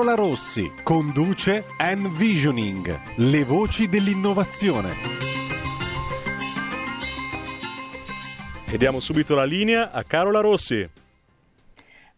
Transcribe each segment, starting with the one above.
Carola Rossi conduce Envisioning, le voci dell'innovazione. E diamo subito la linea a Carola Rossi.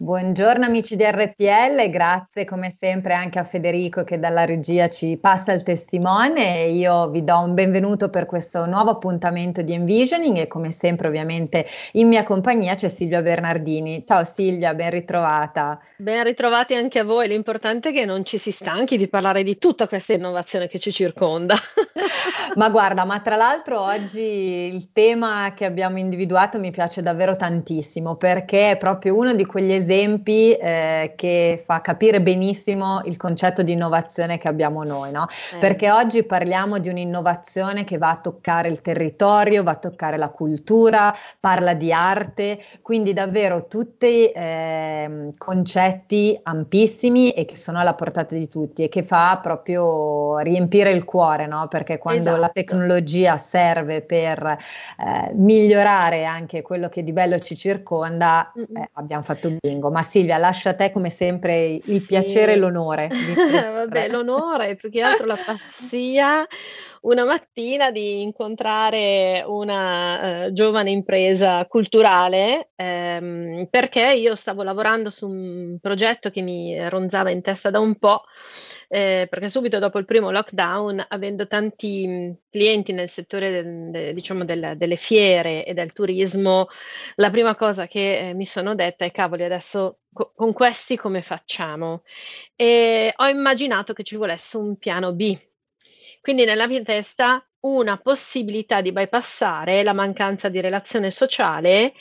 Buongiorno amici di RPL, grazie come sempre anche a Federico che dalla regia ci passa il testimone io vi do un benvenuto per questo nuovo appuntamento di Envisioning e come sempre ovviamente in mia compagnia c'è Silvia Bernardini. Ciao Silvia, ben ritrovata. Ben ritrovati anche a voi, l'importante è che non ci si stanchi di parlare di tutta questa innovazione che ci circonda. ma guarda, ma tra l'altro oggi il tema che abbiamo individuato mi piace davvero tantissimo perché è proprio uno di quegli esempi esempi eh, che fa capire benissimo il concetto di innovazione che abbiamo noi, no? Eh. Perché oggi parliamo di un'innovazione che va a toccare il territorio, va a toccare la cultura, parla di arte, quindi davvero tutti eh, concetti ampissimi e che sono alla portata di tutti e che fa proprio riempire il cuore, no? Perché quando esatto. la tecnologia serve per eh, migliorare anche quello che di bello ci circonda, eh, abbiamo fatto bingo lungo, ma Silvia, lascio a te come sempre il piacere e l'onore. Vabbè, l'onore, più che altro la pazzia, una mattina di incontrare una uh, giovane impresa culturale, ehm, perché io stavo lavorando su un progetto che mi ronzava in testa da un po', eh, perché subito dopo il primo lockdown, avendo tanti mh, clienti nel settore del, de, diciamo del, delle fiere e del turismo, la prima cosa che eh, mi sono detta è cavoli, adesso co- con questi come facciamo? E ho immaginato che ci volesse un piano B. Quindi nella mia testa una possibilità di bypassare la mancanza di relazione sociale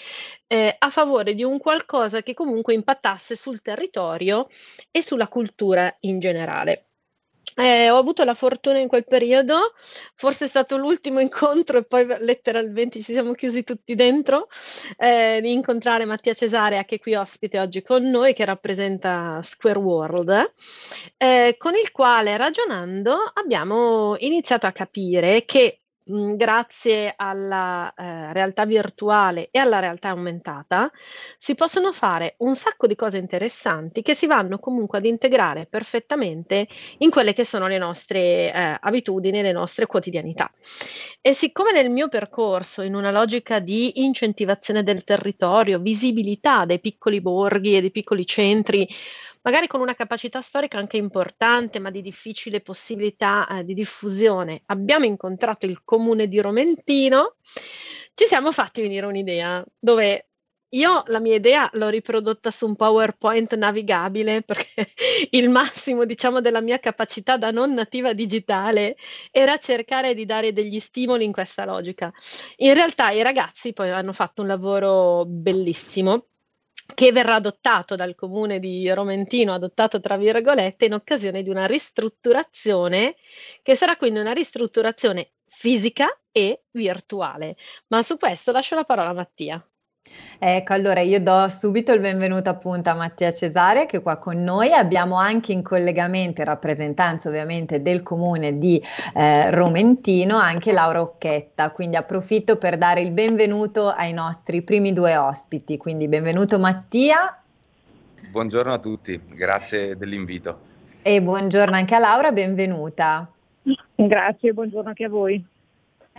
eh, a favore di un qualcosa che comunque impattasse sul territorio e sulla cultura in generale. Eh, ho avuto la fortuna in quel periodo, forse è stato l'ultimo incontro e poi letteralmente ci siamo chiusi tutti dentro, eh, di incontrare Mattia Cesarea che è qui ospite oggi con noi, che rappresenta Square World, eh, con il quale ragionando abbiamo iniziato a capire che Mhmm, grazie alla eh, realtà virtuale e alla realtà aumentata, si possono fare un sacco di cose interessanti che si vanno comunque ad integrare perfettamente in quelle che sono le nostre eh, abitudini, le nostre quotidianità. E siccome nel mio percorso, in una logica di incentivazione del territorio, visibilità dei piccoli borghi e dei piccoli centri, magari con una capacità storica anche importante, ma di difficile possibilità eh, di diffusione, abbiamo incontrato il comune di Romentino, ci siamo fatti venire un'idea dove io la mia idea l'ho riprodotta su un PowerPoint navigabile perché il massimo, diciamo, della mia capacità da non nativa digitale era cercare di dare degli stimoli in questa logica. In realtà i ragazzi poi hanno fatto un lavoro bellissimo che verrà adottato dal comune di Romentino, adottato tra virgolette, in occasione di una ristrutturazione che sarà quindi una ristrutturazione fisica e virtuale. Ma su questo lascio la parola a Mattia. Ecco, allora io do subito il benvenuto appunto a Mattia Cesare che è qua con noi. Abbiamo anche in collegamento, in rappresentanza ovviamente del comune di eh, Romentino, anche Laura Occhetta. Quindi approfitto per dare il benvenuto ai nostri primi due ospiti. Quindi benvenuto Mattia. Buongiorno a tutti, grazie dell'invito. E buongiorno anche a Laura, benvenuta. Grazie, buongiorno anche a voi.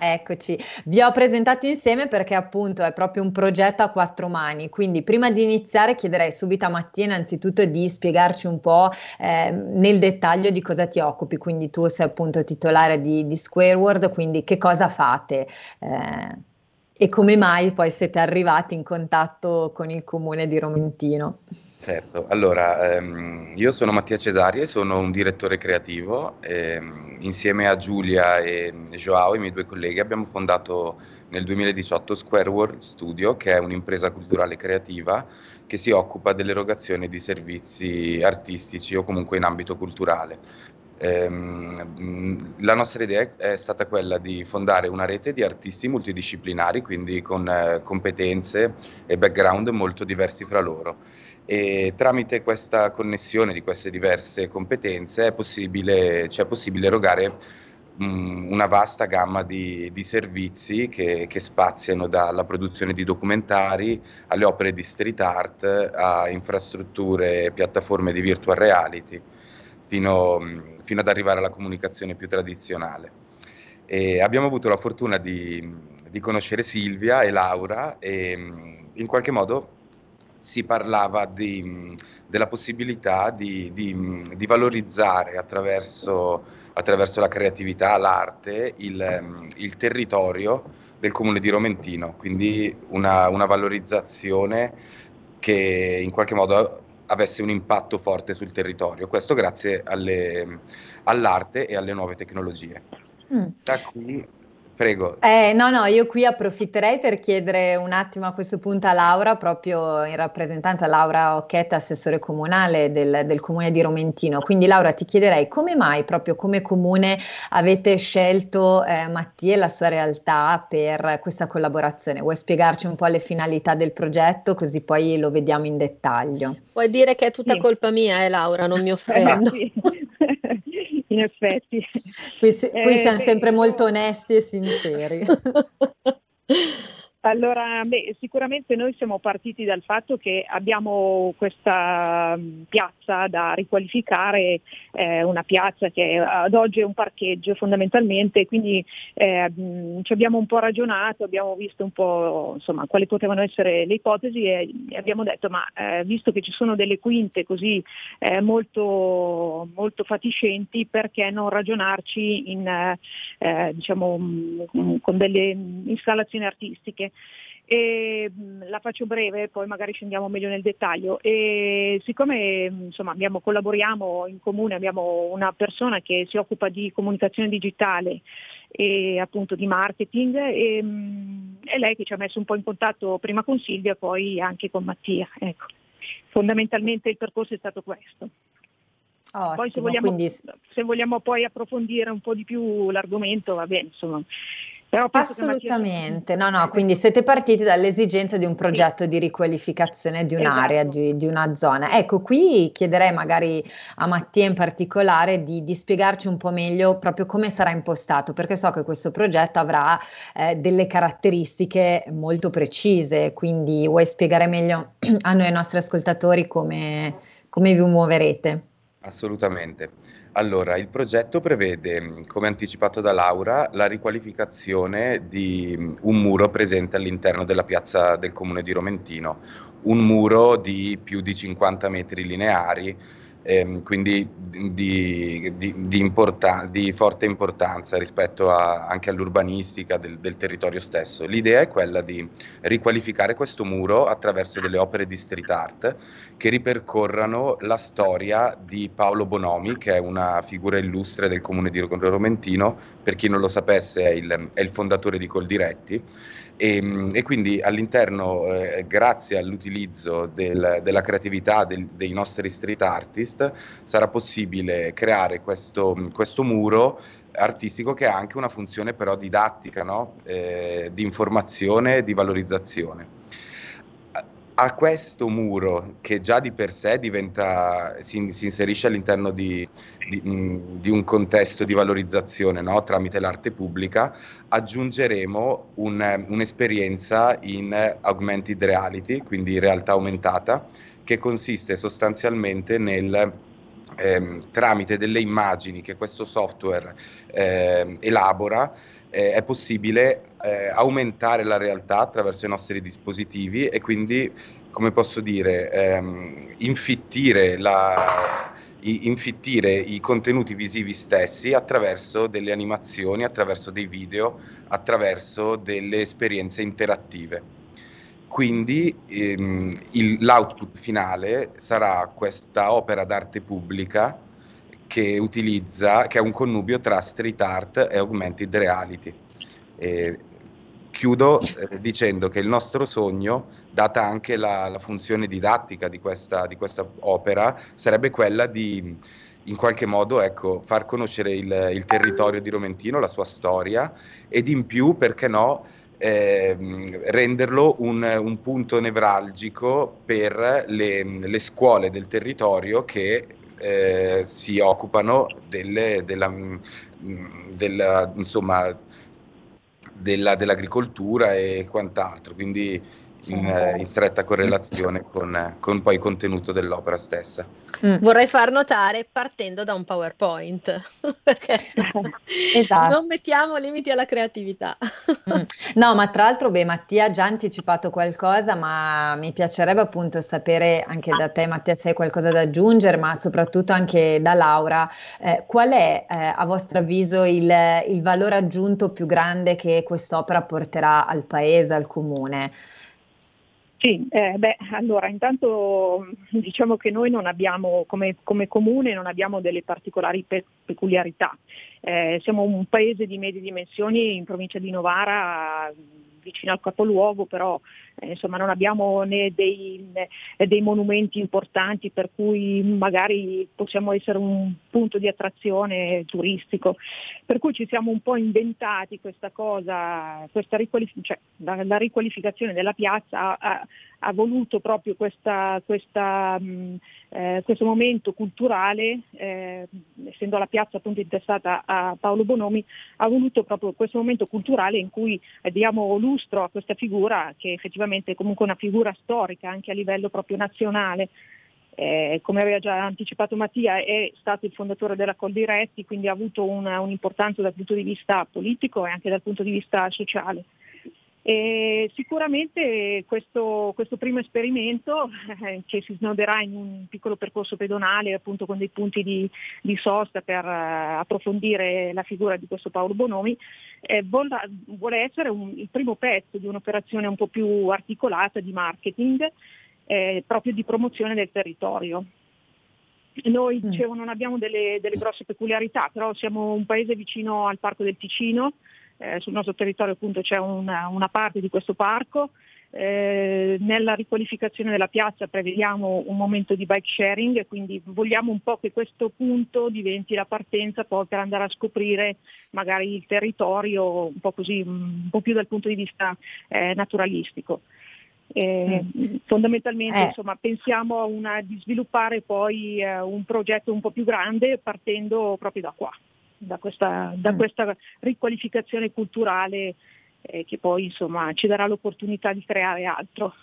Eccoci, vi ho presentato insieme perché appunto è proprio un progetto a quattro mani, quindi prima di iniziare chiederei subito a Mattia innanzitutto di spiegarci un po' eh, nel dettaglio di cosa ti occupi, quindi tu sei appunto titolare di, di Square World, quindi che cosa fate? Eh, e come mai poi siete arrivati in contatto con il comune di Romentino. Certo, allora ehm, io sono Mattia Cesari e sono un direttore creativo. Ehm, insieme a Giulia e Joao, i miei due colleghi, abbiamo fondato nel 2018 Square World Studio, che è un'impresa culturale creativa che si occupa dell'erogazione di servizi artistici o comunque in ambito culturale. Ehm, la nostra idea è stata quella di fondare una rete di artisti multidisciplinari, quindi con eh, competenze e background molto diversi fra loro. E tramite questa connessione di queste diverse competenze è possibile, cioè è possibile erogare mh, una vasta gamma di, di servizi che, che, spaziano dalla produzione di documentari alle opere di street art a infrastrutture e piattaforme di virtual reality fino, fino ad arrivare alla comunicazione più tradizionale. E abbiamo avuto la fortuna di, di conoscere Silvia e Laura e in qualche modo si parlava di, della possibilità di, di, di valorizzare attraverso, attraverso, la creatività, l'arte, il, il, territorio del comune di Romentino, quindi una, una valorizzazione che in qualche modo avesse un impatto forte sul territorio. Questo grazie alle, all'arte e alle nuove tecnologie. Mm. Da qui Prego. Eh, no, no, io qui approfitterei per chiedere un attimo a questo punto a Laura, proprio in rappresentanza Laura Occhetta, assessore comunale del, del, comune di Romentino. Quindi Laura ti chiederei come mai proprio come comune avete scelto eh, Mattia e la sua realtà per questa collaborazione? Vuoi spiegarci un po' le finalità del progetto così poi lo vediamo in dettaglio? Puoi dire che è tutta sì. colpa mia, eh, Laura, non mi offendo. In effetti. Qui, qui eh, siamo sempre molto onesti e sinceri. Allora, beh, sicuramente noi siamo partiti dal fatto che abbiamo questa mm, piazza da riqualificare, eh, una piazza che ad oggi è un parcheggio fondamentalmente, quindi eh, mm, ci abbiamo un po' ragionato, abbiamo visto un po' insomma, quali potevano essere le ipotesi e, abbiamo detto ma eh, visto che ci sono delle quinte così eh, molto, molto fatiscenti, perché non ragionarci in, eh, diciamo, mm, con delle installazioni artistiche? E, la faccio breve, poi magari scendiamo meglio nel dettaglio. E siccome insomma, abbiamo, collaboriamo in comune, abbiamo una persona che si occupa di comunicazione digitale e appunto di marketing, e, è lei che ci ha messo un po' in contatto prima con Silvia, poi anche con Mattia. Ecco. Fondamentalmente il percorso è stato questo. Ottimo, poi se vogliamo, quindi... se vogliamo, poi approfondire un po' di più l'argomento, va bene, insomma, Assolutamente, no, no, quindi siete partiti dall'esigenza di un progetto sì. di riqualificazione di un'area, esatto. di, di, una zona. Ecco, qui chiederei magari a Mattia in particolare di, di, spiegarci un po' meglio proprio come sarà impostato, perché so che questo progetto avrà eh, delle caratteristiche molto precise, quindi vuoi spiegare meglio a noi, ai nostri ascoltatori, come, come vi muoverete? Assolutamente. Allora, il progetto prevede, come anticipato da Laura, la riqualificazione di un muro presente all'interno della piazza del comune di Romentino, un muro di più di 50 metri lineari ehm, quindi di, di, di, importan- di, forte importanza rispetto a, anche all'urbanistica del, del, territorio stesso. L'idea è quella di riqualificare questo muro attraverso delle opere di street art che ripercorrano la storia di Paolo Bonomi, che è una figura illustre del comune di Romentino, per chi non lo sapesse è il, è il fondatore di Coldiretti e, ehm, e quindi all'interno, eh, grazie all'utilizzo del, della creatività del, dei nostri street artist, sarà possibile creare questo, questo, muro artistico che ha anche una funzione però didattica, no? eh, di informazione e di valorizzazione a questo muro che già di per sé diventa, si, si inserisce all'interno di, di, di, un contesto di valorizzazione no? tramite l'arte pubblica, aggiungeremo un, un'esperienza in augmented reality, quindi realtà aumentata, che consiste sostanzialmente nel ehm, tramite delle immagini che questo software eh, elabora eh, è possibile eh, aumentare la realtà attraverso i nostri dispositivi e quindi, come posso dire, ehm, infittire la, infittire i contenuti visivi stessi attraverso delle animazioni, attraverso dei video, attraverso delle esperienze interattive. Quindi ehm, il, l'output finale sarà questa opera d'arte pubblica che utilizza, che è un connubio tra street art e augmented reality. E chiudo eh, dicendo che il nostro sogno data anche la, la funzione didattica di questa, di questa, opera, sarebbe quella di in qualche modo ecco, far conoscere il, il, territorio di Romentino, la sua storia ed in più, perché no, eh, renderlo un, un, punto nevralgico per le, le, scuole del territorio che eh, si occupano delle, della, della, insomma, della, dell'agricoltura e quant'altro. Quindi in, in stretta correlazione con, con, poi il contenuto dell'opera stessa. Mm. Vorrei far notare partendo da un PowerPoint, perché esatto. non mettiamo limiti alla creatività. mm. No, ma tra l'altro, beh, Mattia ha già anticipato qualcosa, ma mi piacerebbe appunto sapere anche da te, Mattia, se hai qualcosa da aggiungere, ma soprattutto anche da Laura, eh, qual è eh, a vostro avviso il, il valore aggiunto più grande che quest'opera porterà al paese, al comune? Sì, eh, beh, allora intanto diciamo che noi non abbiamo, come, come comune, non abbiamo delle particolari pe- peculiarità. Eh, siamo un paese di medie dimensioni in provincia di Novara, vicino al capoluogo, però eh, insomma, non abbiamo né dei, né dei, monumenti importanti per cui magari possiamo essere un punto di attrazione turistico. Per cui ci siamo un po' inventati questa cosa, questa riqualif- cioè, la, la, riqualificazione della piazza ha, ha voluto proprio questa, questa, mh, eh, questo momento culturale, eh, essendo la piazza appunto intestata a Paolo Bonomi, ha voluto proprio questo momento culturale in cui diamo lustro a questa figura che effettivamente è comunque una figura storica anche a livello proprio nazionale. Eh, come aveva già anticipato Mattia, è stato il fondatore della Coldiretti, quindi ha avuto una, un'importanza dal punto di vista politico e anche dal punto di vista sociale. E sicuramente questo, questo, primo esperimento eh, che si snoderà in un piccolo percorso pedonale appunto con dei punti di, di sosta per uh, approfondire la figura di questo Paolo Bonomi eh, vuole, vuole essere un, il primo pezzo di un'operazione un po' più articolata di marketing eh, proprio di promozione del territorio. Noi mm. dicevo non abbiamo delle, delle grosse peculiarità, però siamo un paese vicino al Parco del Ticino, eh, sul nostro territorio appunto c'è una, una parte di questo parco. Eh, nella riqualificazione della piazza prevediamo un momento di bike sharing, quindi vogliamo un po' che questo punto diventi la partenza poi per andare a scoprire magari il territorio un po' così, un po' più dal punto di vista eh, naturalistico. Eh, mm. Fondamentalmente eh. insomma, pensiamo una, di sviluppare poi eh, un progetto un po' più grande partendo proprio da qua da questa, da mm. questa riqualificazione culturale eh, che poi insomma, ci darà l'opportunità di creare altro.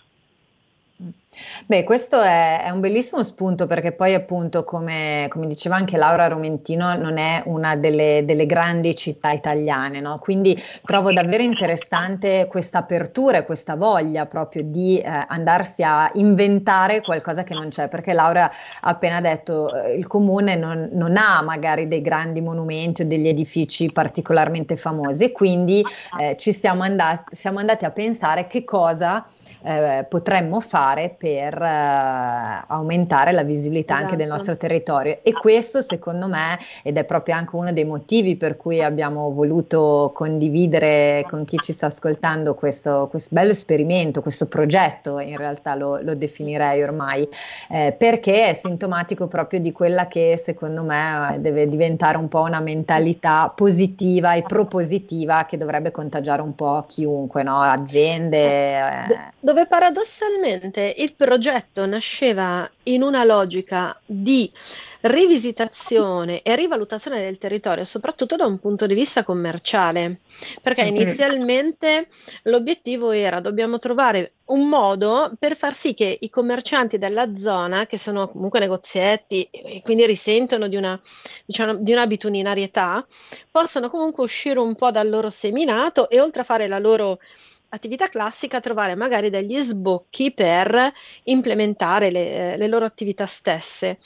Beh, questo è, è, un bellissimo spunto perché poi appunto, come, come, diceva anche Laura Romentino, non è una delle, delle grandi città italiane, no? Quindi trovo davvero interessante questa apertura e questa voglia proprio di eh, andarsi a inventare qualcosa che non c'è, perché Laura ha appena detto eh, il comune non, non, ha magari dei grandi monumenti o degli edifici particolarmente famosi e quindi eh, ci siamo andati, siamo andati a pensare che cosa eh, potremmo fare per uh, aumentare la visibilità esatto. anche del esatto. nostro territorio. E questo secondo me, ed è proprio anche uno dei motivi per cui abbiamo voluto condividere con chi ci sta ascoltando questo, questo bello esperimento, questo progetto, in realtà lo, lo definirei ormai, eh, perché è sintomatico proprio di quella che secondo me deve diventare un po' una mentalità positiva e propositiva che dovrebbe contagiare un po' chiunque, no? aziende. Eh. Dove paradossalmente il il progetto nasceva in una logica di rivisitazione e rivalutazione del territorio, soprattutto da un punto di vista commerciale, perché inizialmente l'obiettivo era dobbiamo trovare un modo per far sì che i commercianti della zona, che sono comunque negozietti e quindi risentono di una, diciamo, di un'abitudinarietà, possano comunque uscire un po' dal loro seminato e oltre a fare la loro attività classica trovare magari degli sbocchi per implementare le, le loro attività stesse.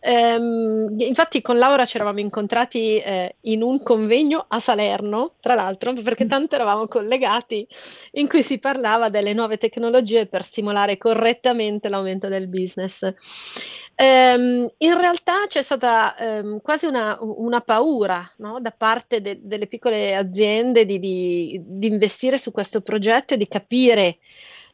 Ehm, infatti con Laura ci eravamo incontrati eh, in un convegno a Salerno, tra l'altro, perché tanto eravamo collegati, in cui si parlava delle nuove tecnologie per stimolare correttamente l'aumento del business. Ehm, in realtà c'è stata ehm, quasi una, una paura no? da parte de- delle piccole aziende di, di, di investire su questo progetto e di capire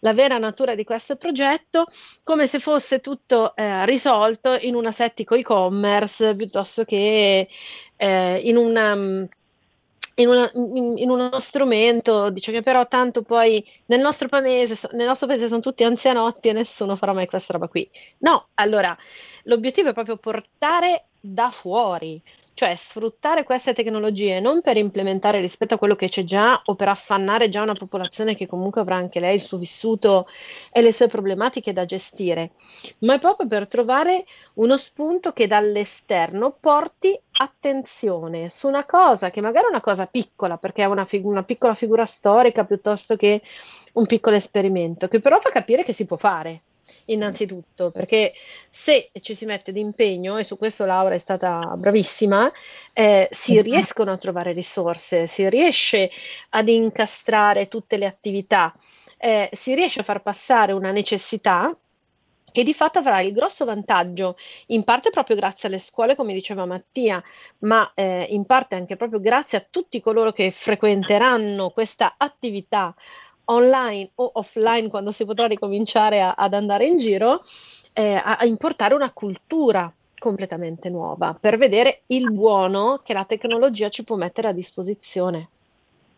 la vera natura di questo progetto come se fosse tutto eh, risolto in un assettico e-commerce piuttosto che eh, in una in, una, in, uno strumento, dice che però tanto poi nel nostro, paese, nel nostro paese sono tutti anzianotti e nessuno farà mai questa roba qui. No, allora l'obiettivo è proprio portare da fuori, cioè sfruttare queste tecnologie non per implementare rispetto a quello che c'è già o per affannare già una popolazione che comunque avrà anche lei il suo vissuto e le sue problematiche da gestire, ma proprio per trovare uno spunto che dall'esterno porti attenzione su una cosa che magari è una cosa piccola, perché è una, fig- una piccola figura storica piuttosto che un piccolo esperimento, che però fa capire che si può fare innanzitutto, perché se ci si mette d'impegno, e su questo Laura è stata bravissima, eh, si riescono a trovare risorse, si riesce ad incastrare tutte le attività, eh, si riesce a far passare una necessità che di fatto avrà il grosso vantaggio, in parte proprio grazie alle scuole, come diceva Mattia, ma eh, in parte anche proprio grazie a tutti coloro che frequenteranno questa attività online o offline quando si potrà ricominciare a, ad andare in giro, eh, a, a importare una cultura completamente nuova per vedere il buono che la tecnologia ci può mettere a disposizione.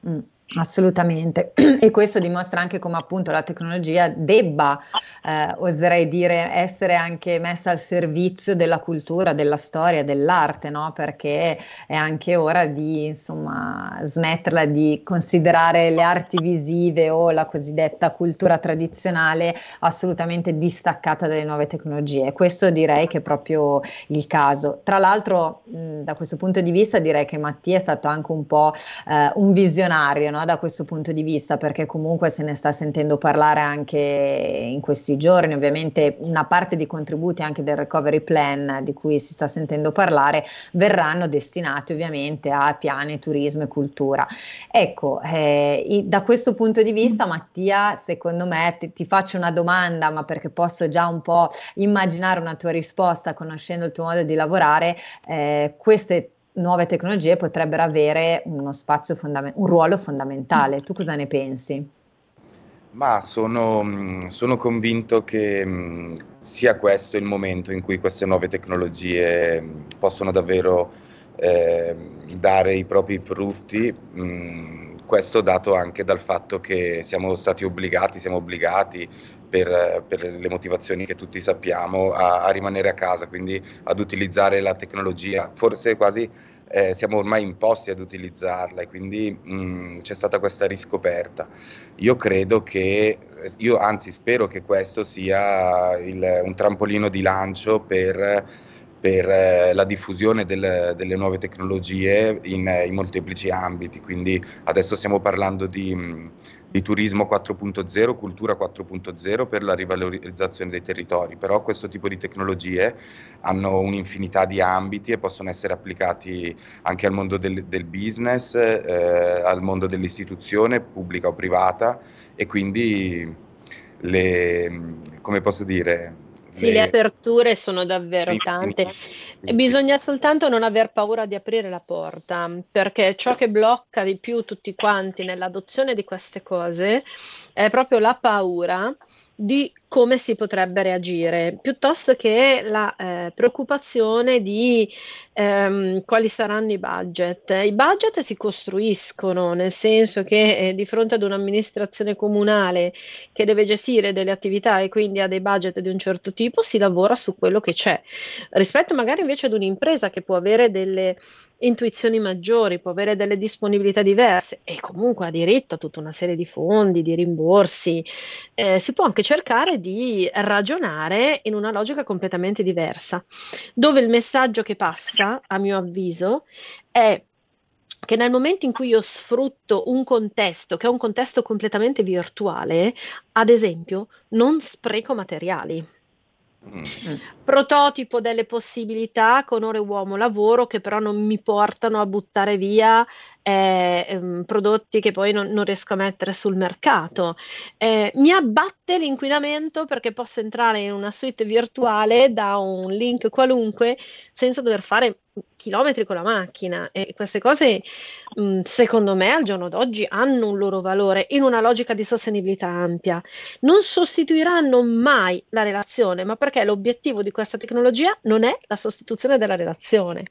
Mm. Assolutamente, e questo dimostra anche come appunto la tecnologia debba, eh, oserei dire, essere anche messa al servizio della cultura, della storia, dell'arte, no? Perché è anche ora di, insomma, smetterla di considerare le arti visive o la cosiddetta cultura tradizionale assolutamente distaccata dalle nuove tecnologie. Questo direi che è proprio il caso. Tra l'altro, mh, da questo punto di vista, direi che Mattia è stato anche un po' eh, un visionario, no? No, da questo punto di vista, perché comunque se ne sta sentendo parlare anche in questi giorni, ovviamente una parte di contributi anche del recovery plan di cui si sta sentendo parlare verranno destinati ovviamente a piani, turismo e cultura. Ecco, eh, da questo punto di vista Mattia, secondo me ti, ti faccio una domanda, ma perché posso già un po' immaginare una tua risposta conoscendo il tuo modo di lavorare, eh, queste nuove tecnologie potrebbero avere fondament- un ruolo fondamentale. Tu cosa ne pensi? Ma sono, mm, sono convinto che mm, sia questo il momento in cui queste nuove tecnologie mm, possono davvero eh, dare i propri frutti. Questo dato anche dal fatto che siamo stati obbligati, siamo obbligati per, per, le motivazioni che tutti sappiamo, a, a, rimanere a casa, quindi ad utilizzare la tecnologia, forse quasi eh, siamo ormai imposti ad utilizzarla e quindi mh, mm, c'è stata questa riscoperta. Io credo che, io anzi spero che questo sia il, un trampolino di lancio per per eh, la diffusione del, delle nuove tecnologie in, in, molteplici ambiti. Quindi adesso stiamo parlando di, mm, di turismo 4.0, cultura 4.0 per la rivalorizzazione dei territori, però questo tipo di tecnologie hanno un'infinità di ambiti e possono essere applicati anche al mondo del, del business, eh, al mondo dell'istituzione pubblica o privata e quindi le, come posso dire, sì, le aperture sono davvero tante. Bisogna soltanto non aver paura di aprire la porta, perché ciò che blocca di più tutti quanti nell'adozione di queste cose è proprio la paura di come si potrebbe reagire, piuttosto che la eh, preoccupazione di ehm, quali saranno i budget. I budget si costruiscono, nel senso che eh, di fronte ad un'amministrazione comunale che deve gestire delle attività e quindi ha dei budget di un certo tipo, si lavora su quello che c'è. Rispetto magari invece ad un'impresa che può avere delle intuizioni maggiori, può avere delle disponibilità diverse e comunque ha diritto a tutta una serie di fondi, di rimborsi, eh, si può anche cercare di ragionare in una logica completamente diversa, dove il messaggio che passa, a mio avviso, è che nel momento in cui io sfrutto un contesto, che è un contesto completamente virtuale, ad esempio, non spreco materiali. Mm. Prototipo delle possibilità con ore uomo lavoro che però non mi portano a buttare via eh, ehm, prodotti che poi non, non, riesco a mettere sul mercato. Eh, mi abbatte l'inquinamento perché posso entrare in una suite virtuale da un link qualunque senza dover fare chilometri con la macchina e queste cose mh, secondo me al giorno d'oggi hanno un loro valore in una logica di sostenibilità ampia. Non sostituiranno mai la relazione, ma perché l'obiettivo di questa tecnologia non è la sostituzione della relazione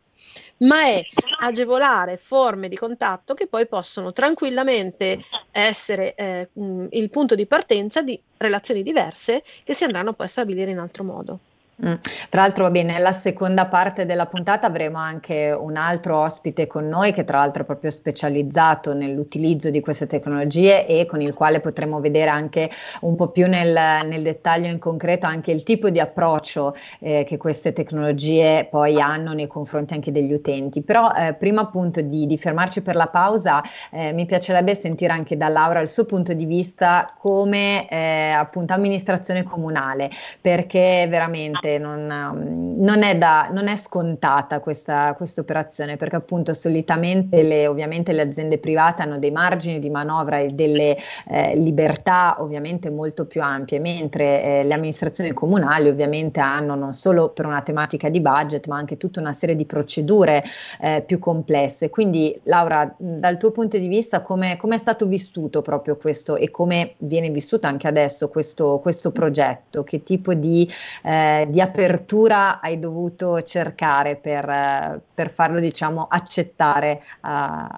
ma è agevolare forme di contatto che poi possono tranquillamente essere eh, il punto di partenza di relazioni diverse che si andranno poi a stabilire in altro modo. Mm. Tra l'altro, va bene, nella seconda parte della puntata avremo anche un altro ospite con noi che tra l'altro è proprio specializzato nell'utilizzo di queste tecnologie e con il quale potremo vedere anche un po' più nel, nel dettaglio in concreto anche il tipo di approccio eh, che queste tecnologie poi hanno nei confronti anche degli utenti. Però eh, prima appunto di, di, fermarci per la pausa eh, mi piacerebbe sentire anche da Laura il suo punto di vista come eh, appunto amministrazione comunale perché veramente veramente non, um, non, è, da, non è, scontata questa, operazione perché appunto solitamente le, ovviamente le aziende private hanno dei margini di manovra e delle eh, libertà ovviamente molto più ampie, mentre eh, le amministrazioni comunali ovviamente hanno non solo per una tematica di budget ma anche tutta una serie di procedure eh, più complesse. Quindi Laura, dal tuo punto di vista come è stato vissuto proprio questo e come viene vissuto anche adesso questo, questo progetto? Che tipo di, eh, di di apertura hai dovuto cercare per, per farlo diciamo, accettare uh,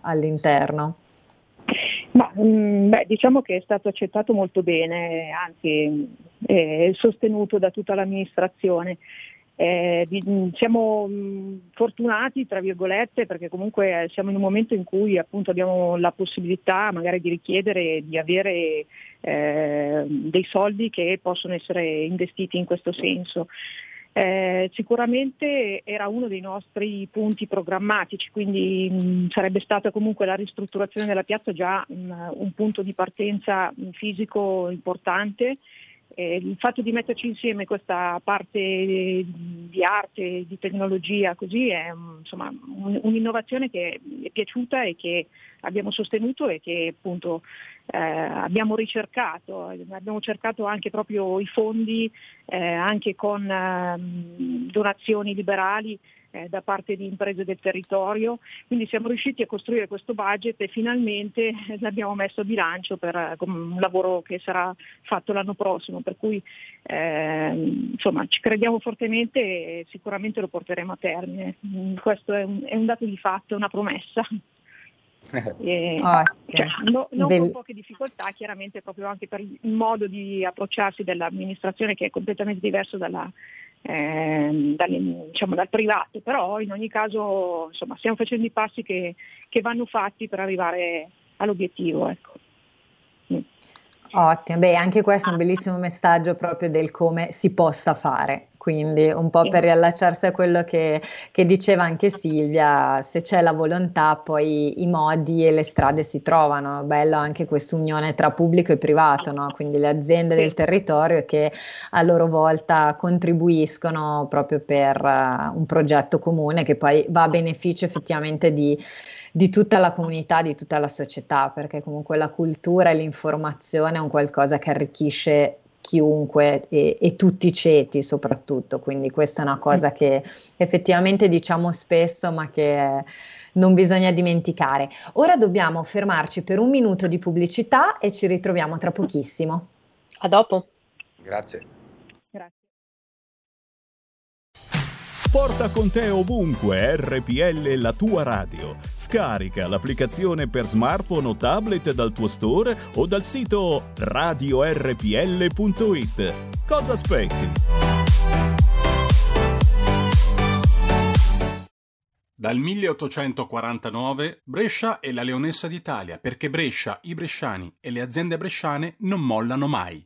all'interno? Ma, mh, mm, beh, diciamo che è stato accettato molto bene, anzi è sostenuto da tutta l'amministrazione. Eh, mm, siamo mm, fortunati, tra virgolette, perché comunque siamo in un momento in cui appunto abbiamo la possibilità magari di richiedere di avere eh, dei soldi che possono essere investiti in questo senso. Eh, sicuramente era uno dei nostri punti programmatici, quindi mh, sarebbe stata comunque la ristrutturazione della piazza già mh, un punto di partenza fisico importante eh, il fatto di metterci insieme questa parte di arte, di tecnologia, così è insomma, un, un'innovazione che è piaciuta e che abbiamo sostenuto e che appunto eh, abbiamo ricercato. Abbiamo cercato anche proprio i fondi, eh, anche con eh, donazioni liberali eh, da parte di imprese del territorio, quindi siamo riusciti a costruire questo budget e finalmente l'abbiamo messo a bilancio per eh, un lavoro che sarà fatto l'anno prossimo, per cui eh, insomma ci crediamo fortemente e sicuramente lo porteremo a termine. Questo è un, è un dato di fatto, una promessa. E, oh, cioè, no, non Bell- con poche difficoltà, chiaramente proprio anche per il modo di approcciarsi dell'amministrazione che è completamente diverso dalla, eh, dal, diciamo, dal, privato, però in ogni caso insomma, stiamo facendo i passi che, che vanno fatti per arrivare all'obiettivo. Ecco. Mm. Ottimo, beh anche questo è un bellissimo messaggio proprio del come si possa fare, quindi un po' per riallacciarsi a quello che, che, diceva anche Silvia, se c'è la volontà poi i modi e le strade si trovano, bello anche questa unione tra pubblico e privato, no? quindi le aziende del territorio che a loro volta contribuiscono proprio per uh, un progetto comune che poi va a beneficio effettivamente di di tutta la comunità, di tutta la società, perché comunque la cultura e l'informazione è un qualcosa che arricchisce chiunque e, e, tutti i ceti soprattutto, quindi questa è una cosa mm. che effettivamente diciamo spesso ma che non bisogna dimenticare. Ora dobbiamo fermarci per un minuto di pubblicità e ci ritroviamo tra pochissimo. A dopo. Grazie. Porta con te ovunque RPL la tua radio. Scarica l'applicazione per smartphone o tablet dal tuo store o dal sito radiorpl.it. Cosa aspetti? Dal 1849 Brescia è la leonessa d'Italia perché Brescia, i bresciani e le aziende bresciane non mollano mai.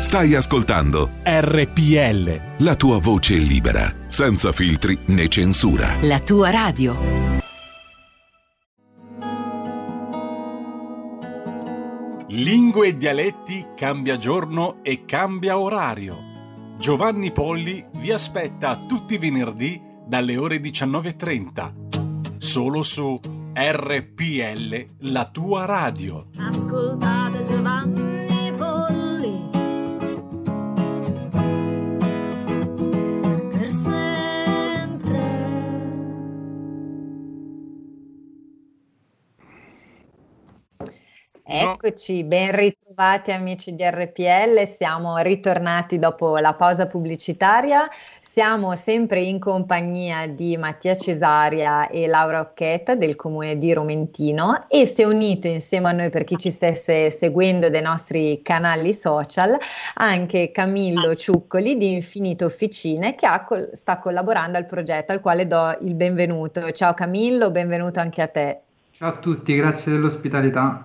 Stai ascoltando RPL. La tua voce libera, senza filtri né censura. La tua radio. Lingue e dialetti cambia giorno e cambia orario. Giovanni Polli vi aspetta tutti i venerdì dalle ore 19.30. Solo su RPL, la tua radio. Ascoltate Eccoci, ben ritrovati amici di RPL, siamo ritornati dopo la pausa pubblicitaria. Siamo sempre in compagnia di Mattia Cesaria e Laura Occhetta del comune di Romentino e si è unito insieme a noi per chi ci stesse seguendo dai nostri canali social anche Camillo Ciuccoli di Infinito Officine che col- sta collaborando al progetto al quale do il benvenuto. Ciao Camillo, benvenuto anche a te. Ciao a tutti, grazie dell'ospitalità.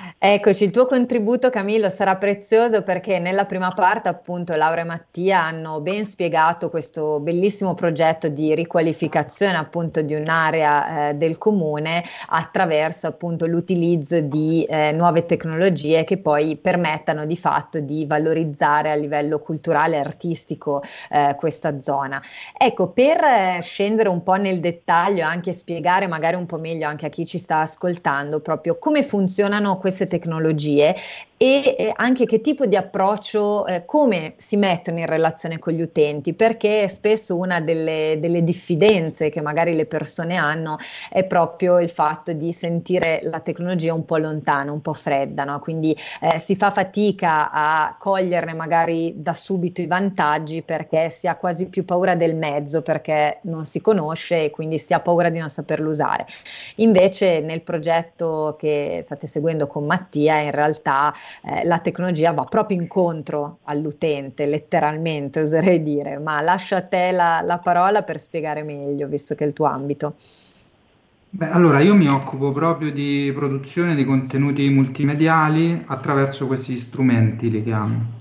Eccoci, il tuo contributo Camillo sarà prezioso perché nella prima parte appunto Laura e Mattia hanno ben spiegato questo bellissimo progetto di riqualificazione appunto di un'area eh, del comune attraverso appunto l'utilizzo di eh, nuove tecnologie che poi permettano di fatto di valorizzare a livello culturale e artistico eh, questa zona. Ecco, per eh, scendere un po' nel dettaglio e anche spiegare magari un po' meglio anche a chi ci sta ascoltando proprio come funzionano queste tecnologie e eh, anche che tipo di approccio, eh, come si mettono in relazione con gli utenti, perché spesso una delle, delle, diffidenze che magari le persone hanno è proprio il fatto di sentire la tecnologia un po' lontana, un po' fredda, no? quindi eh, si fa fatica a coglierne magari da subito i vantaggi perché si ha quasi più paura del mezzo, perché non si conosce e quindi si ha paura di non saperlo usare. Invece nel progetto che state seguendo con Mattia in realtà eh, la tecnologia va proprio incontro all'utente, letteralmente oserei dire, ma lascio a te la, la parola per spiegare meglio, visto che è il tuo ambito. Beh, allora io mi occupo proprio di produzione di contenuti multimediali attraverso questi strumenti, li chiamo.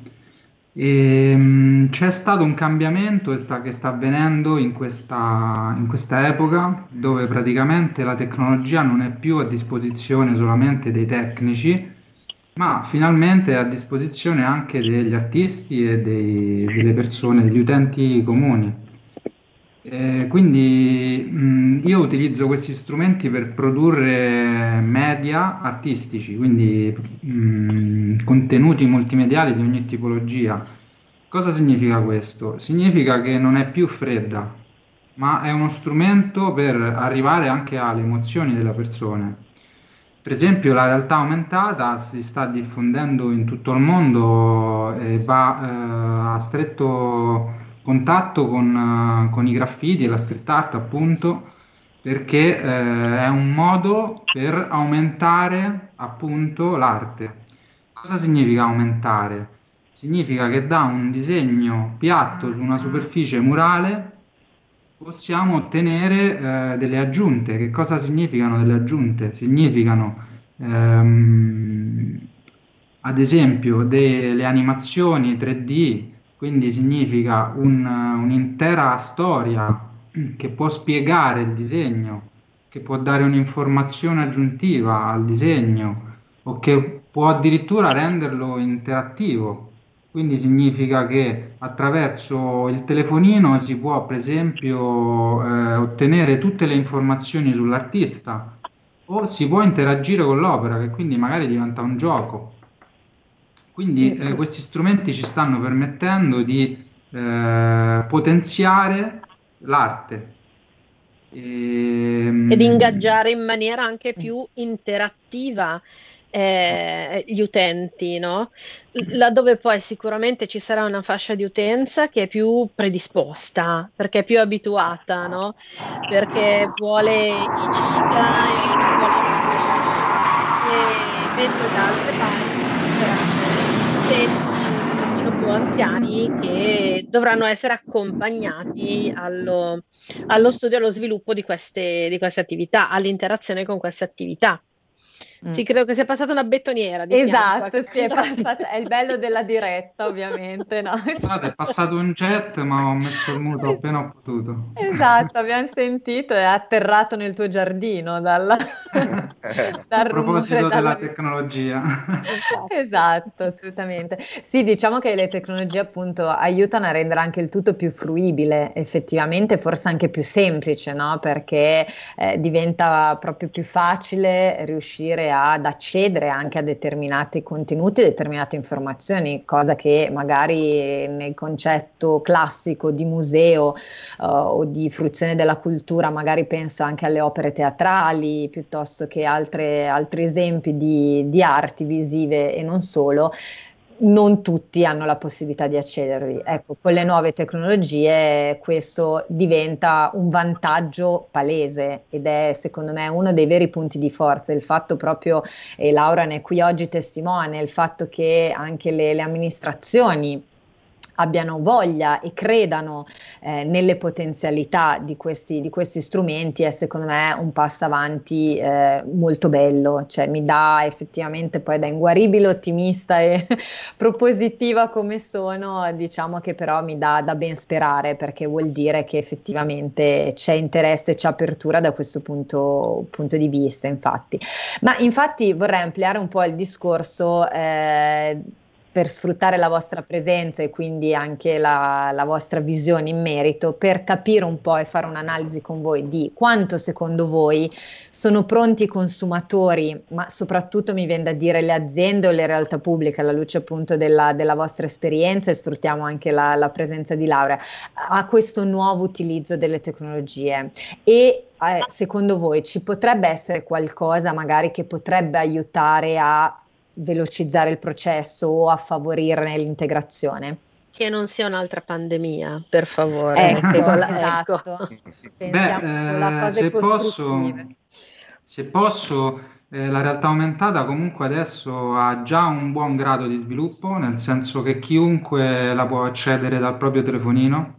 E, mh, c'è stato un cambiamento sta, che sta avvenendo in questa, in questa epoca dove praticamente la tecnologia non è più a disposizione solamente dei tecnici, ma finalmente è a disposizione anche degli artisti e dei, delle persone, degli utenti comuni. Eh, quindi mh, io utilizzo questi strumenti per produrre media artistici, quindi mh, contenuti multimediali di ogni tipologia. Cosa significa questo? Significa che non è più fredda, ma è uno strumento per arrivare anche alle emozioni delle persone. Per esempio la realtà aumentata si sta diffondendo in tutto il mondo e va eh, a stretto contatto con, con, i graffiti e la street art appunto perché eh, è un modo per aumentare appunto l'arte. Cosa significa aumentare? Significa che da un disegno piatto su una superficie murale possiamo ottenere eh, delle aggiunte. Che cosa significano delle aggiunte? Significano ehm, ad esempio delle animazioni 3D, quindi significa un, un'intera storia che può spiegare il disegno, che può dare un'informazione aggiuntiva al disegno o che può addirittura renderlo interattivo, quindi significa che attraverso il telefonino si può, per esempio, eh, ottenere tutte le informazioni sull'artista o si può interagire con l'opera, che quindi magari diventa un gioco. Quindi eh, questi strumenti ci stanno permettendo di eh, potenziare l'arte. E, Ed ingaggiare in maniera anche più interattiva eh, gli utenti, no? Laddove poi sicuramente ci sarà una fascia di utenza che è più predisposta, perché è più abituata, no? Perché vuole i giga e non vuole il numerino. E mentre da altre parti ci saranno utenti più anziani che dovranno essere accompagnati allo, allo studio allo sviluppo di queste, di queste attività, all'interazione con queste attività. Mm. Sì, credo che sia passata una betoniera. esatto, fianco, sì, è, passata, è il bello della diretta, ovviamente. No? Guarda, è passato un jet, ma ho messo il muto appena ho potuto. Esatto, abbiamo sentito, è atterrato nel tuo giardino dalla, dal A proposito dalla... della tecnologia. Esatto. esatto, assolutamente. Sì, diciamo che le tecnologie appunto aiutano a rendere anche il tutto più fruibile, effettivamente, forse anche più semplice, no? Perché eh, diventa proprio più facile riuscire ad accedere anche a determinati contenuti, determinate informazioni, cosa che magari nel concetto classico di museo uh, o di fruizione della cultura magari pensa anche alle opere teatrali piuttosto che altre, altri esempi di, di arti visive e non solo non tutti hanno la possibilità di accedervi. Ecco, con le nuove tecnologie questo diventa un vantaggio palese ed è secondo me uno dei veri punti di forza, il fatto proprio, e Laura ne è qui oggi testimone, il fatto che anche le, le amministrazioni abbiano voglia e credano eh, nelle potenzialità di questi, di questi, strumenti è secondo me un passo avanti eh, molto bello, cioè mi dà effettivamente poi da inguaribile ottimista e propositiva come sono, diciamo che però mi dà da ben sperare perché vuol dire che effettivamente c'è interesse, c'è apertura da questo punto, punto di vista infatti. Ma infatti vorrei ampliare un po' il discorso eh, per sfruttare la vostra presenza e quindi anche la, la, vostra visione in merito, per capire un po' e fare un'analisi con voi di quanto secondo voi sono pronti i consumatori, ma soprattutto mi viene da dire le aziende o le realtà pubbliche, alla luce appunto della, della vostra esperienza e sfruttiamo anche la, la presenza di Laura, a questo nuovo utilizzo delle tecnologie. E eh, secondo voi ci potrebbe essere qualcosa magari che potrebbe aiutare a velocizzare il processo o a favorirne l'integrazione. Che non sia un'altra pandemia, per favore. Ecco, la, ecco. esatto. Beh, eh, se, posso, se posso, eh, la realtà aumentata comunque adesso ha già un buon grado di sviluppo, nel senso che chiunque la può accedere dal proprio telefonino.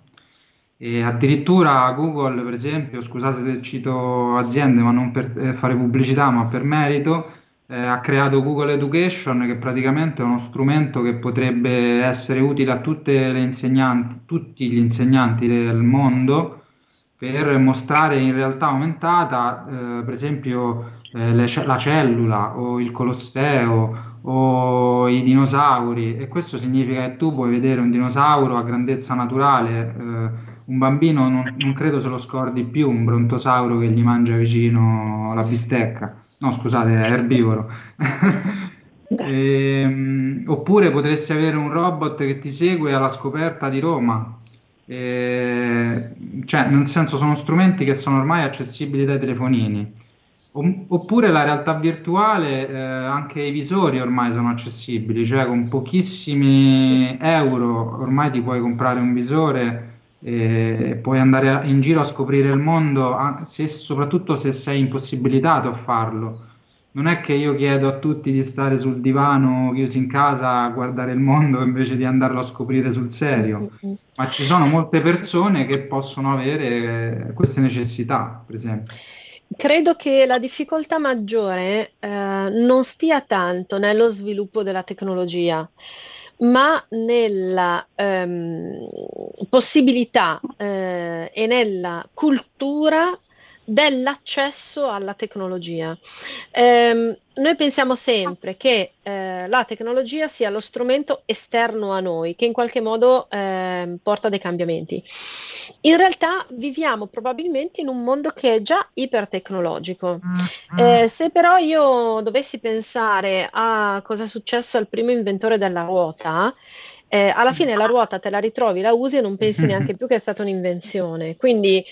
E addirittura Google, per esempio, scusate se cito aziende, ma non per eh, fare pubblicità, ma per merito, eh, ha creato Google Education che praticamente è uno strumento che potrebbe essere utile a tutte le insegnanti, tutti gli insegnanti del mondo per mostrare in realtà aumentata, eh, per esempio, eh, le, la cellula o il Colosseo o i dinosauri. E questo significa che tu puoi vedere un dinosauro a grandezza naturale, eh, un bambino non, non credo se lo scordi più, un brontosauro che gli mangia vicino la bistecca no scusate, è erbivoro. e, um, oppure potresti avere un robot che ti segue alla scoperta di Roma. E, cioè, nel senso, sono strumenti che sono ormai accessibili dai telefonini. Oppure la realtà virtuale, eh, anche i visori ormai sono accessibili, cioè con pochissimi euro ormai ti puoi comprare un visore e puoi andare in giro a scoprire il mondo, se, soprattutto se sei impossibilitato a farlo. Non è che io chiedo a tutti di stare sul divano chiusi in casa a guardare il mondo invece di andarlo a scoprire sul serio, ma ci sono molte persone che possono avere queste necessità, per esempio. Credo che la difficoltà maggiore eh, non stia tanto nello sviluppo della tecnologia, ma nella ehm, possibilità eh, e nella cultura dell'accesso alla tecnologia. Eh, noi pensiamo sempre che eh, la tecnologia sia lo strumento esterno a noi, che in qualche modo eh, porta dei cambiamenti. In realtà viviamo probabilmente in un mondo che è già ipertecnologico. Eh, se però io dovessi pensare a cosa è successo al primo inventore della ruota, eh, alla fine la ruota te la ritrovi, la usi e non pensi neanche più che è stata un'invenzione. Quindi,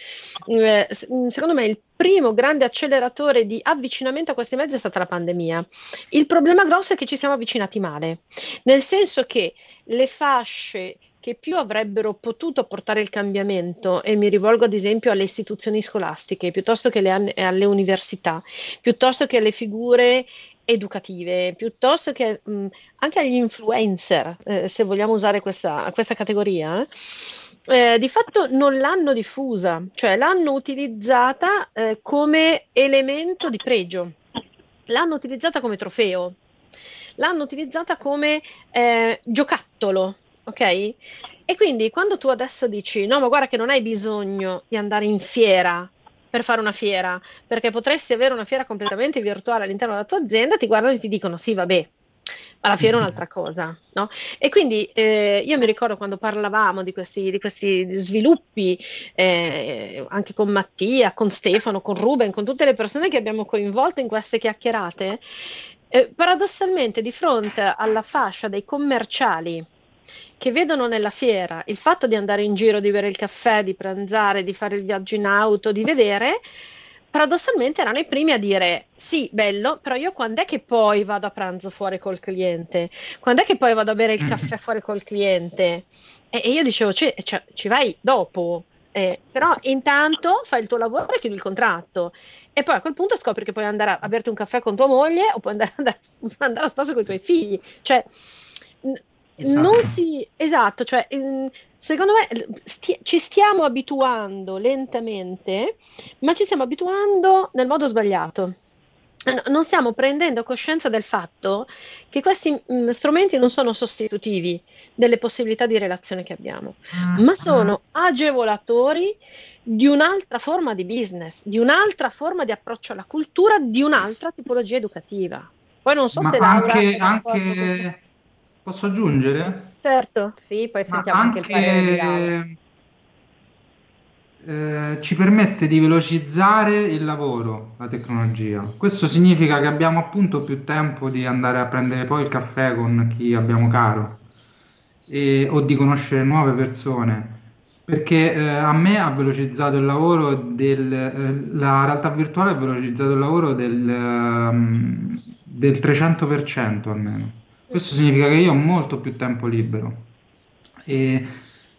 eh, secondo me, il primo grande acceleratore di avvicinamento a questi mezzi è stata la pandemia. Il problema grosso è che ci siamo avvicinati male, nel senso che le fasce che più avrebbero potuto portare il cambiamento, e mi rivolgo ad esempio alle istituzioni scolastiche, piuttosto che alle, alle università, piuttosto che alle figure educative, piuttosto che mh, anche agli influencer, eh, se vogliamo usare questa, questa categoria, eh, di fatto non l'hanno diffusa, cioè l'hanno utilizzata eh, come elemento di pregio, l'hanno utilizzata come trofeo, l'hanno utilizzata come eh, giocattolo, ok? E quindi quando tu adesso dici no, ma guarda che non hai bisogno di andare in fiera per fare una fiera, perché potresti avere una fiera completamente virtuale all'interno della tua azienda, ti guardano e ti dicono sì, vabbè, ma la fiera è un'altra cosa, no? E quindi eh, io mi ricordo quando parlavamo di questi, di questi sviluppi, eh, anche con Mattia, con Stefano, con Ruben, con tutte le persone che abbiamo coinvolto in queste chiacchierate, eh, paradossalmente di fronte alla fascia dei commerciali che vedono nella fiera il fatto di andare in giro, di bere il caffè, di pranzare, di fare il viaggio in auto, di vedere, paradossalmente erano i primi a dire sì, bello, però io quando è che poi vado a pranzo fuori col cliente? Quando è che poi vado a bere il caffè fuori col cliente? E, e io dicevo, cioè, cioè, ci vai dopo. Eh, però intanto fai il tuo lavoro e chiudi il contratto e poi a quel punto scopri che puoi andare a, a berti un caffè con tua moglie o puoi andare, andare, andare a spasso con i tuoi figli cioè Esatto. Non si, esatto, cioè, mm, secondo me sti- ci stiamo abituando lentamente, ma ci stiamo abituando nel modo sbagliato. Non stiamo prendendo coscienza del fatto che questi mh, mm, strumenti non sono sostitutivi delle possibilità di relazione che abbiamo, ma sono agevolatori di un'altra forma di business, di un'altra forma di approccio alla cultura, di un'altra tipologia educativa. Poi non so Ma se Laura... anche, anche Posso aggiungere? Certo. Sì, poi sentiamo anche, anche, il parere. Eh, ci permette di velocizzare il lavoro, la tecnologia. Questo significa che abbiamo appunto più tempo di andare a prendere poi il caffè con chi abbiamo caro e, o di conoscere nuove persone. Perché eh, a me ha velocizzato il lavoro del, eh, la realtà virtuale ha velocizzato il lavoro del, um, del 300% almeno. Questo significa che io ho molto più tempo libero. E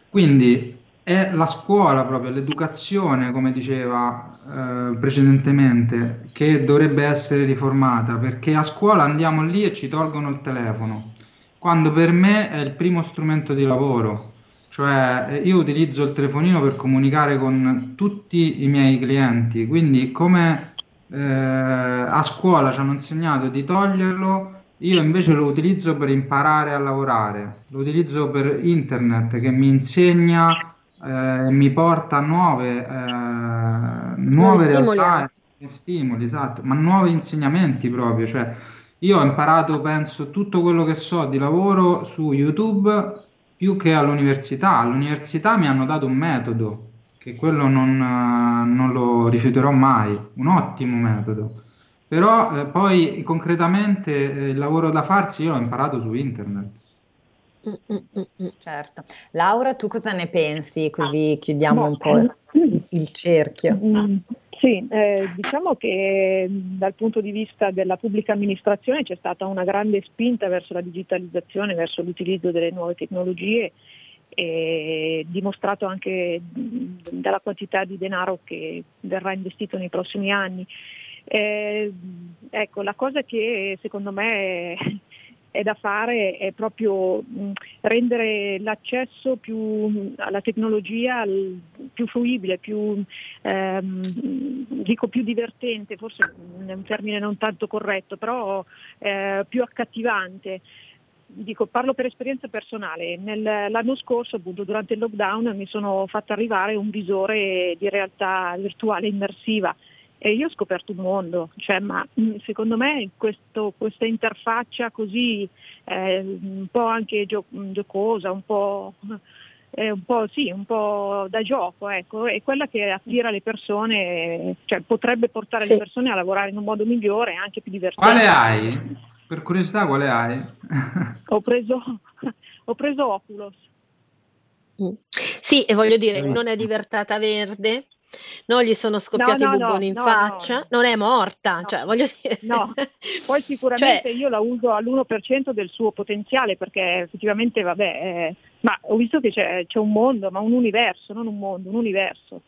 quindi è la scuola proprio, l'educazione, come diceva eh, precedentemente, che dovrebbe essere riformata, perché a scuola andiamo lì e ci tolgono il telefono, quando per me è il primo strumento di lavoro. Cioè eh, io utilizzo il telefonino per comunicare con tutti i miei clienti, quindi come eh, a scuola ci hanno insegnato di toglierlo, io invece lo utilizzo per imparare a lavorare, lo utilizzo per internet che mi insegna e eh, mi porta a nuove, eh, nuove realtà, stimoli, esatto, ma nuovi insegnamenti proprio. Cioè, io ho imparato, penso, tutto quello che so di lavoro su YouTube più che all'università. All'università mi hanno dato un metodo, che quello non, non lo rifiuterò mai, un ottimo metodo però eh, poi concretamente eh, il lavoro da farsi io l'ho imparato su internet. Mm, mm, mm, certo. Laura, tu cosa ne pensi? Così chiudiamo un po' il, il cerchio. Sì, eh, diciamo che dal punto di vista della pubblica amministrazione c'è stata una grande spinta verso la digitalizzazione, verso l'utilizzo delle nuove tecnologie e dimostrato anche dalla quantità di denaro che verrà investito nei prossimi anni. Eh, ecco, la cosa che secondo me è, è da fare è proprio mh, rendere l'accesso più, alla tecnologia più fruibile, più, ehm, dico più divertente, forse è un termine non tanto corretto, però eh, più accattivante. Dico, parlo per esperienza personale. Nel, l'anno scorso, appunto, durante il lockdown, mi sono fatta arrivare un visore di realtà virtuale immersiva e io ho scoperto un mondo, cioè, ma mh, secondo me questo, questa interfaccia così eh, un po' anche gio- giocosa, un po', eh, un po', sì, un po' da gioco, ecco, è quella che attira le persone, cioè potrebbe portare Sì. le persone a lavorare in un modo migliore e anche più divertente. Quale hai? Per curiosità, quale hai? Ho preso, ho preso Oculus. Mm. Sì, e voglio dire, non è Bravissima. diventata verde, non gli sono scoppiati no, i no, bubboni in no, faccia, no. non è morta, No. cioè voglio dire... No, Poi sicuramente Cioè, io la uso all'1% del suo potenziale perché effettivamente, vabbè, eh, ma ho visto che c'è, c'è un mondo, ma un universo, non un mondo, un universo.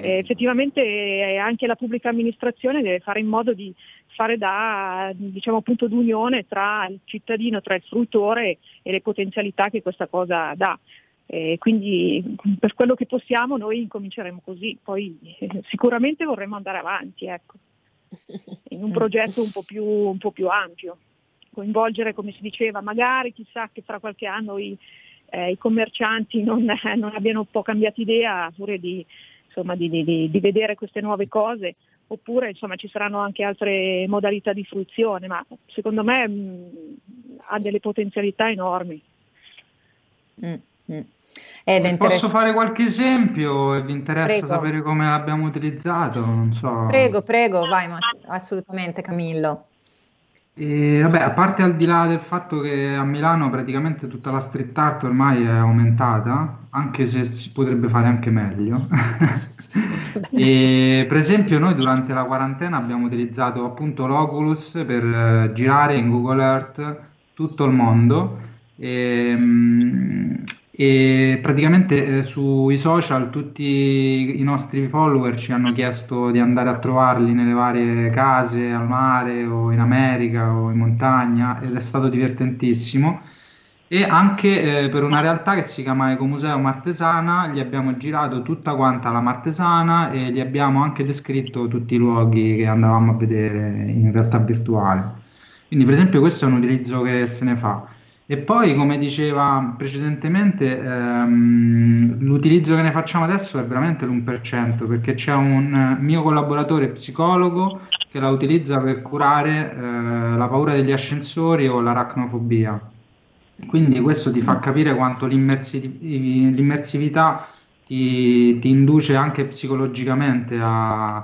E effettivamente eh, anche la pubblica amministrazione deve fare in modo di fare da diciamo, punto d'unione tra il cittadino, tra il fruitore e le potenzialità che questa cosa dà. E quindi per quello che possiamo noi incominceremo così, poi eh, sicuramente vorremmo andare avanti, ecco, in un progetto un po' più, un po' più ampio, coinvolgere come si diceva, magari chissà che fra qualche anno i, eh, i commercianti non, non abbiano un po' cambiato idea pure di, insomma, di, di- di vedere queste nuove cose, oppure insomma, ci saranno anche altre modalità di fruizione, ma secondo me mh, ha delle potenzialità enormi. Mm, mm. Ed è Posso fare qualche esempio e vi interessa Prego. sapere come l'abbiamo utilizzato? Non so. Prego, prego, vai, ma assolutamente Camillo. E, vabbè, a parte al di là del fatto che a Milano praticamente tutta la street art ormai è aumentata, anche se si potrebbe fare anche meglio. E, per esempio, noi durante la quarantena abbiamo utilizzato appunto l'Oculus per eh, girare in Google Earth tutto il mondo e, mm, e praticamente eh, sui social tutti i nostri follower ci hanno chiesto di andare a trovarli nelle varie case al mare o in America o in montagna ed è stato divertentissimo. E anche eh, per una realtà che si chiama Ecomuseo Martesana, gli abbiamo girato tutta quanta la Martesana e gli abbiamo anche descritto tutti i luoghi che andavamo a vedere in realtà virtuale. Quindi, per esempio, questo è un utilizzo che se ne fa. E poi, come diceva precedentemente, ehm, l'utilizzo che ne facciamo adesso è veramente l'1%, perché c'è un eh, mio collaboratore psicologo che la utilizza per curare eh, la paura degli ascensori o l'aracnofobia. Quindi questo ti fa capire quanto l'immersi- l'immersività ti, ti induce anche psicologicamente a,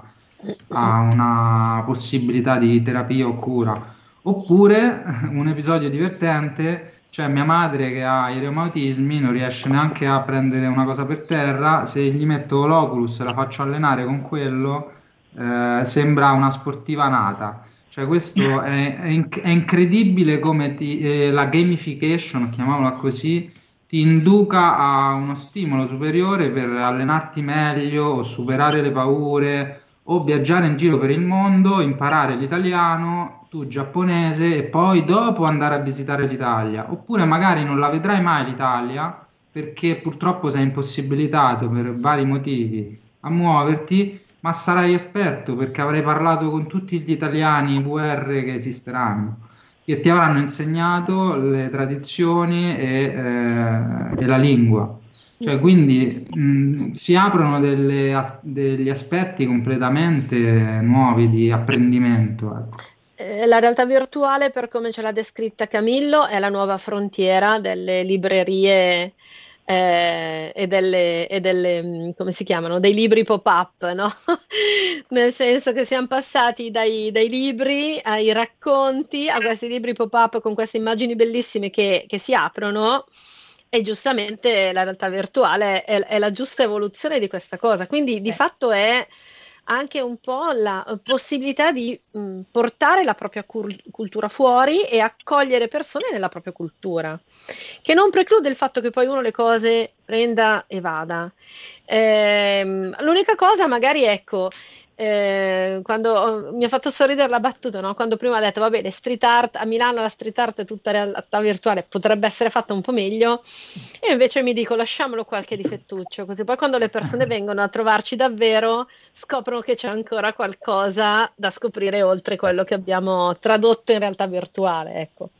a una possibilità di terapia o cura. Oppure un episodio divertente, cioè mia madre che ha i reumatismi non riesce neanche a prendere una cosa per terra, se gli metto l'Oculus e la faccio allenare con quello, eh, sembra una sportiva nata. Cioè, questo è, è inc- è incredibile come ti- eh, la gamification, chiamiamola così, ti induca a uno stimolo superiore per allenarti meglio o superare le paure o viaggiare in giro per il mondo, imparare l'italiano, tu giapponese e poi dopo andare a visitare l'Italia. Oppure magari non la vedrai mai l'Italia perché purtroppo sei impossibilitato per vari motivi a muoverti ma sarai esperto perché avrai parlato con tutti gli italiani VR che esisteranno, che ti avranno insegnato le tradizioni e, eh, e la lingua. Cioè, quindi mh, si aprono delle degli aspetti completamente nuovi di apprendimento. ecco. Eh, La realtà virtuale, per come ce l'ha descritta Camillo, è la nuova frontiera delle librerie eh, e delle, e delle, mm, come si chiamano, dei libri pop-up, no? Nel senso che siamo passati dai, dai libri ai racconti, a questi libri pop-up con queste immagini bellissime che, che si aprono. E giustamente la realtà virtuale è, è la giusta evoluzione di questa cosa. Quindi di Eh. fatto è anche un po' la eh, possibilità di mh, portare la propria cur- cultura fuori e accogliere persone nella propria cultura, che non preclude il fatto che poi uno le cose prenda e vada. Ehm, l'unica cosa, magari, ecco, eh, quando oh, mi ha fatto sorridere la battuta, no? Quando prima ha detto, va bene, street art, a Milano la street art è tutta realtà virtuale, potrebbe essere fatta un po' meglio, e invece mi dico, lasciamolo qualche difettuccio, così poi quando le persone vengono a trovarci davvero, scoprono che c'è ancora qualcosa da scoprire oltre quello che abbiamo tradotto in realtà virtuale, ecco.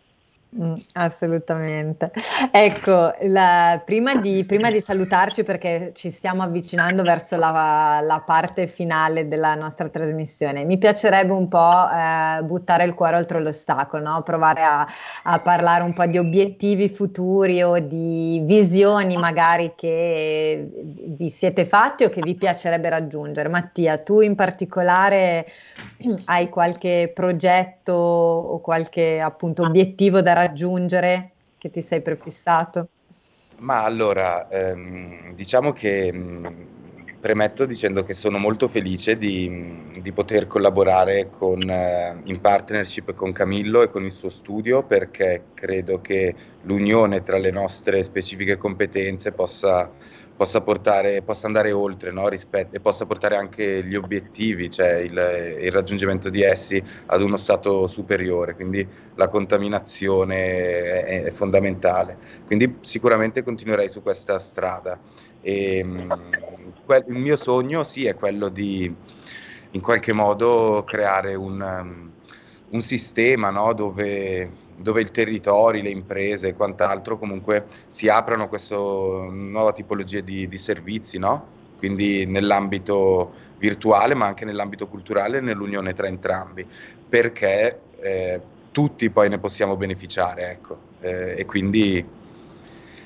Mm, assolutamente. Ecco, la, prima, di, prima, di, salutarci perché ci stiamo avvicinando verso la, la, parte finale della nostra trasmissione, mi piacerebbe un po' eh, buttare il cuore oltre l'ostacolo, no? provare a, a, parlare un po' di obiettivi futuri o di visioni magari che vi siete fatti o che vi piacerebbe raggiungere. Mattia, tu in particolare hai qualche progetto o qualche appunto obiettivo da raggiungere? Raggiungere che ti sei prefissato? Ma allora, ehm, diciamo che mh, mm, premetto dicendo che sono molto felice di, di poter collaborare con, eh, in partnership con Camillo e con il suo studio perché credo che l'unione tra le nostre specifiche competenze possa possa, portare, possa andare oltre no? Rispetto, e possa portare anche gli obiettivi, cioè il, il, raggiungimento di essi ad uno stato superiore, quindi la contaminazione è, è fondamentale. Quindi sicuramente continuerei su questa strada. E, mm, quel, il mio sogno sì è quello di in qualche modo creare un, un sistema no? dove dove il territorio, le imprese e quant'altro comunque si aprono questa nuova tipologia di, di servizi, no? quindi nell'ambito virtuale ma anche nell'ambito culturale nell'unione tra entrambi, perché eh, tutti poi ne possiamo beneficiare, ecco. eh, e, quindi,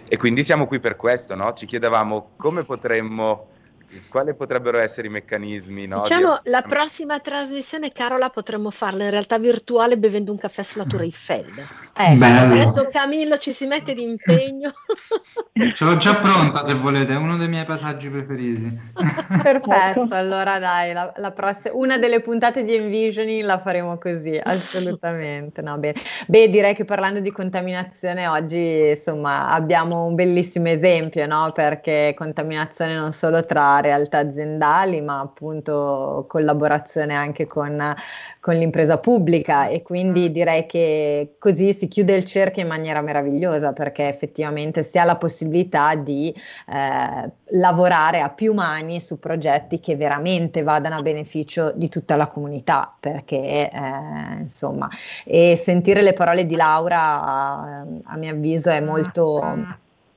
e, quindi, siamo qui per questo, no? ci chiedevamo come potremmo quali potrebbero essere i meccanismi? No, diciamo, di... la prossima trasmissione, Carola, potremmo farla in realtà virtuale bevendo un caffè sulla Tour Eiffel. Eh, adesso Camillo ci si mette di impegno. Ce l'ho già pronta se volete, è uno dei miei passaggi preferiti. Perfetto, allora dai, la, la prossima, una delle puntate di Envisioning la faremo così, assolutamente. No, bene. Beh, direi che parlando di contaminazione oggi, insomma, abbiamo un bellissimo esempio, no? Perché contaminazione non solo tra realtà aziendali, ma appunto collaborazione anche con, con l'impresa pubblica e quindi mm. direi che così si chiude il cerchio in maniera meravigliosa perché effettivamente si ha la possibilità di eh, lavorare a più mani su progetti che veramente vadano a beneficio di tutta la comunità perché eh, insomma e sentire le parole di Laura a, a mio avviso è molto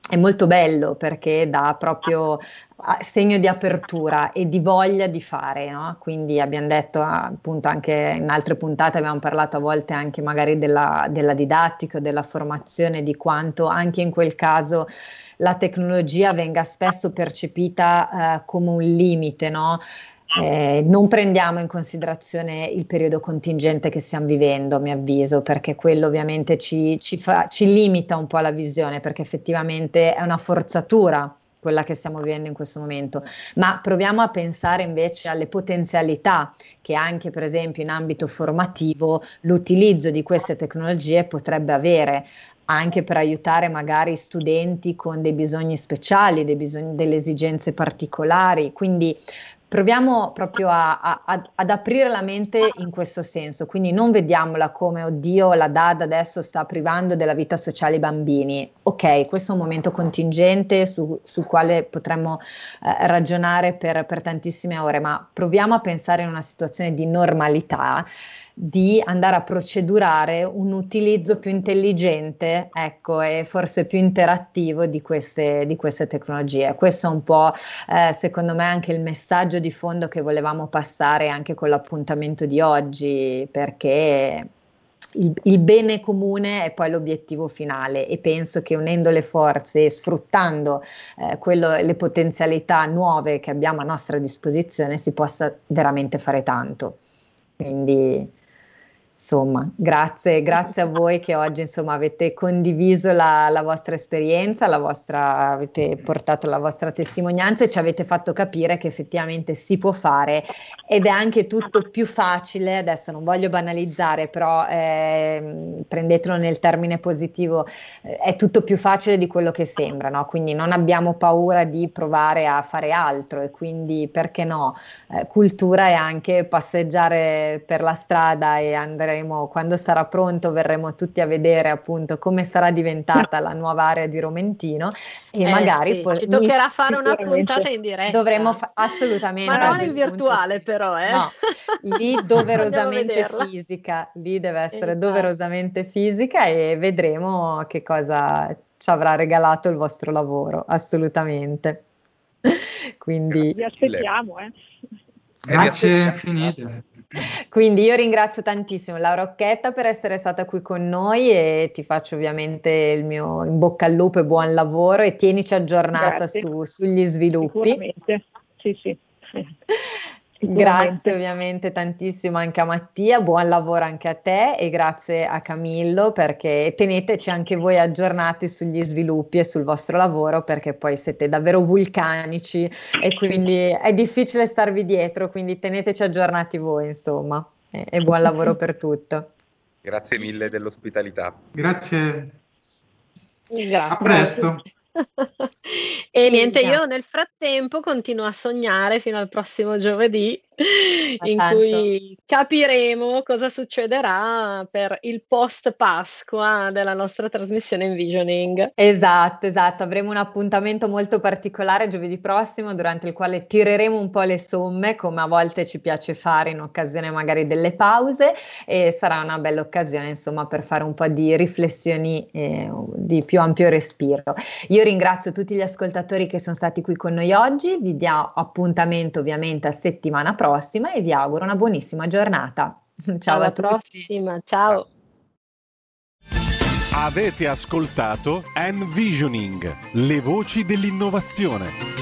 è molto bello perché dà proprio segno di apertura e di voglia di fare, no? quindi abbiamo detto appunto anche in altre puntate abbiamo parlato a volte anche magari della, della didattica, della formazione, di quanto anche in quel caso la tecnologia venga spesso percepita eh, come un limite, no? Eh, non prendiamo in considerazione il periodo contingente che stiamo vivendo, a mio avviso, perché quello ovviamente ci, ci, fa, ci limita un po' la visione, perché effettivamente è una forzatura quella che stiamo vivendo in questo momento, ma proviamo a pensare invece alle potenzialità che anche per esempio in ambito formativo l'utilizzo di queste tecnologie potrebbe avere anche per aiutare magari studenti con dei bisogni speciali, dei bisogni, delle esigenze particolari. Quindi proviamo proprio a, a, ad aprire la mente in questo senso, quindi non vediamola come oddio la DAD adesso sta privando della vita sociale i bambini. Ok, questo è un momento contingente su, sul quale potremmo eh, ragionare per, per tantissime ore, ma proviamo a pensare in una situazione di normalità di andare a procedurare un utilizzo più intelligente ecco, e forse più interattivo di queste, di queste tecnologie. Questo è un po' eh, secondo me anche il messaggio di fondo che volevamo passare anche con l'appuntamento di oggi perché il, il, bene comune è poi l'obiettivo finale e penso che unendo le forze e sfruttando eh, quello, le potenzialità nuove che abbiamo a nostra disposizione si possa veramente fare tanto. Quindi Insomma, grazie, grazie a voi che oggi insomma, avete condiviso la, la vostra esperienza, la vostra, avete portato la vostra testimonianza e ci avete fatto capire che effettivamente si può fare ed è anche tutto più facile, adesso non voglio banalizzare, però eh, prendetelo nel termine positivo, eh, è tutto più facile di quello che sembra, no? quindi non abbiamo paura di provare a fare altro e quindi perché no, eh, cultura è anche passeggiare per la strada e andare verremo, quando sarà pronto, verremo tutti a vedere appunto come sarà diventata la nuova area di Romentino e Eh magari sì, poi ci toccherà mi- fare una puntata in diretta. dovremmo fa- assolutamente. Ma non in punto virtuale sì. però, eh. No, lì doverosamente fisica, lì deve essere Esatto. doverosamente fisica e vedremo che cosa ci avrà regalato il vostro lavoro, assolutamente. Quindi, Vi aspettiamo, eh. Grazie infinite. quindi io ringrazio tantissimo Laura Occhetta per essere stata qui con noi e ti faccio ovviamente il mio in bocca al lupo e buon lavoro e tienici aggiornata su- sugli sviluppi. Sicuramente. Sì, sì. Grazie ovviamente tantissimo anche a Mattia, buon lavoro anche a te e grazie a Camillo perché teneteci anche voi aggiornati sugli sviluppi e sul vostro lavoro perché poi siete davvero vulcanici e quindi è difficile starvi dietro, quindi teneteci aggiornati voi insomma e, e buon lavoro per tutto. Grazie mille dell'ospitalità. Grazie, Grazie. a presto. E niente, io nel frattempo continuo a sognare fino al prossimo giovedì, in tanto. cui capiremo cosa succederà per il post Pasqua della nostra trasmissione Envisioning. Esatto, esatto, avremo un appuntamento molto particolare giovedì prossimo durante il quale tireremo un po' le somme come a volte ci piace fare in occasione magari delle pause e sarà una bella occasione insomma per fare un po' di riflessioni eh, di più ampio respiro. Io ringrazio tutti gli ascoltatori che sono stati qui con noi oggi, vi do appuntamento ovviamente a settimana prossima e vi auguro una buonissima giornata. Ciao Alla a tutti. prossima, ciao. Avete ascoltato Envisioning, le voci dell'innovazione.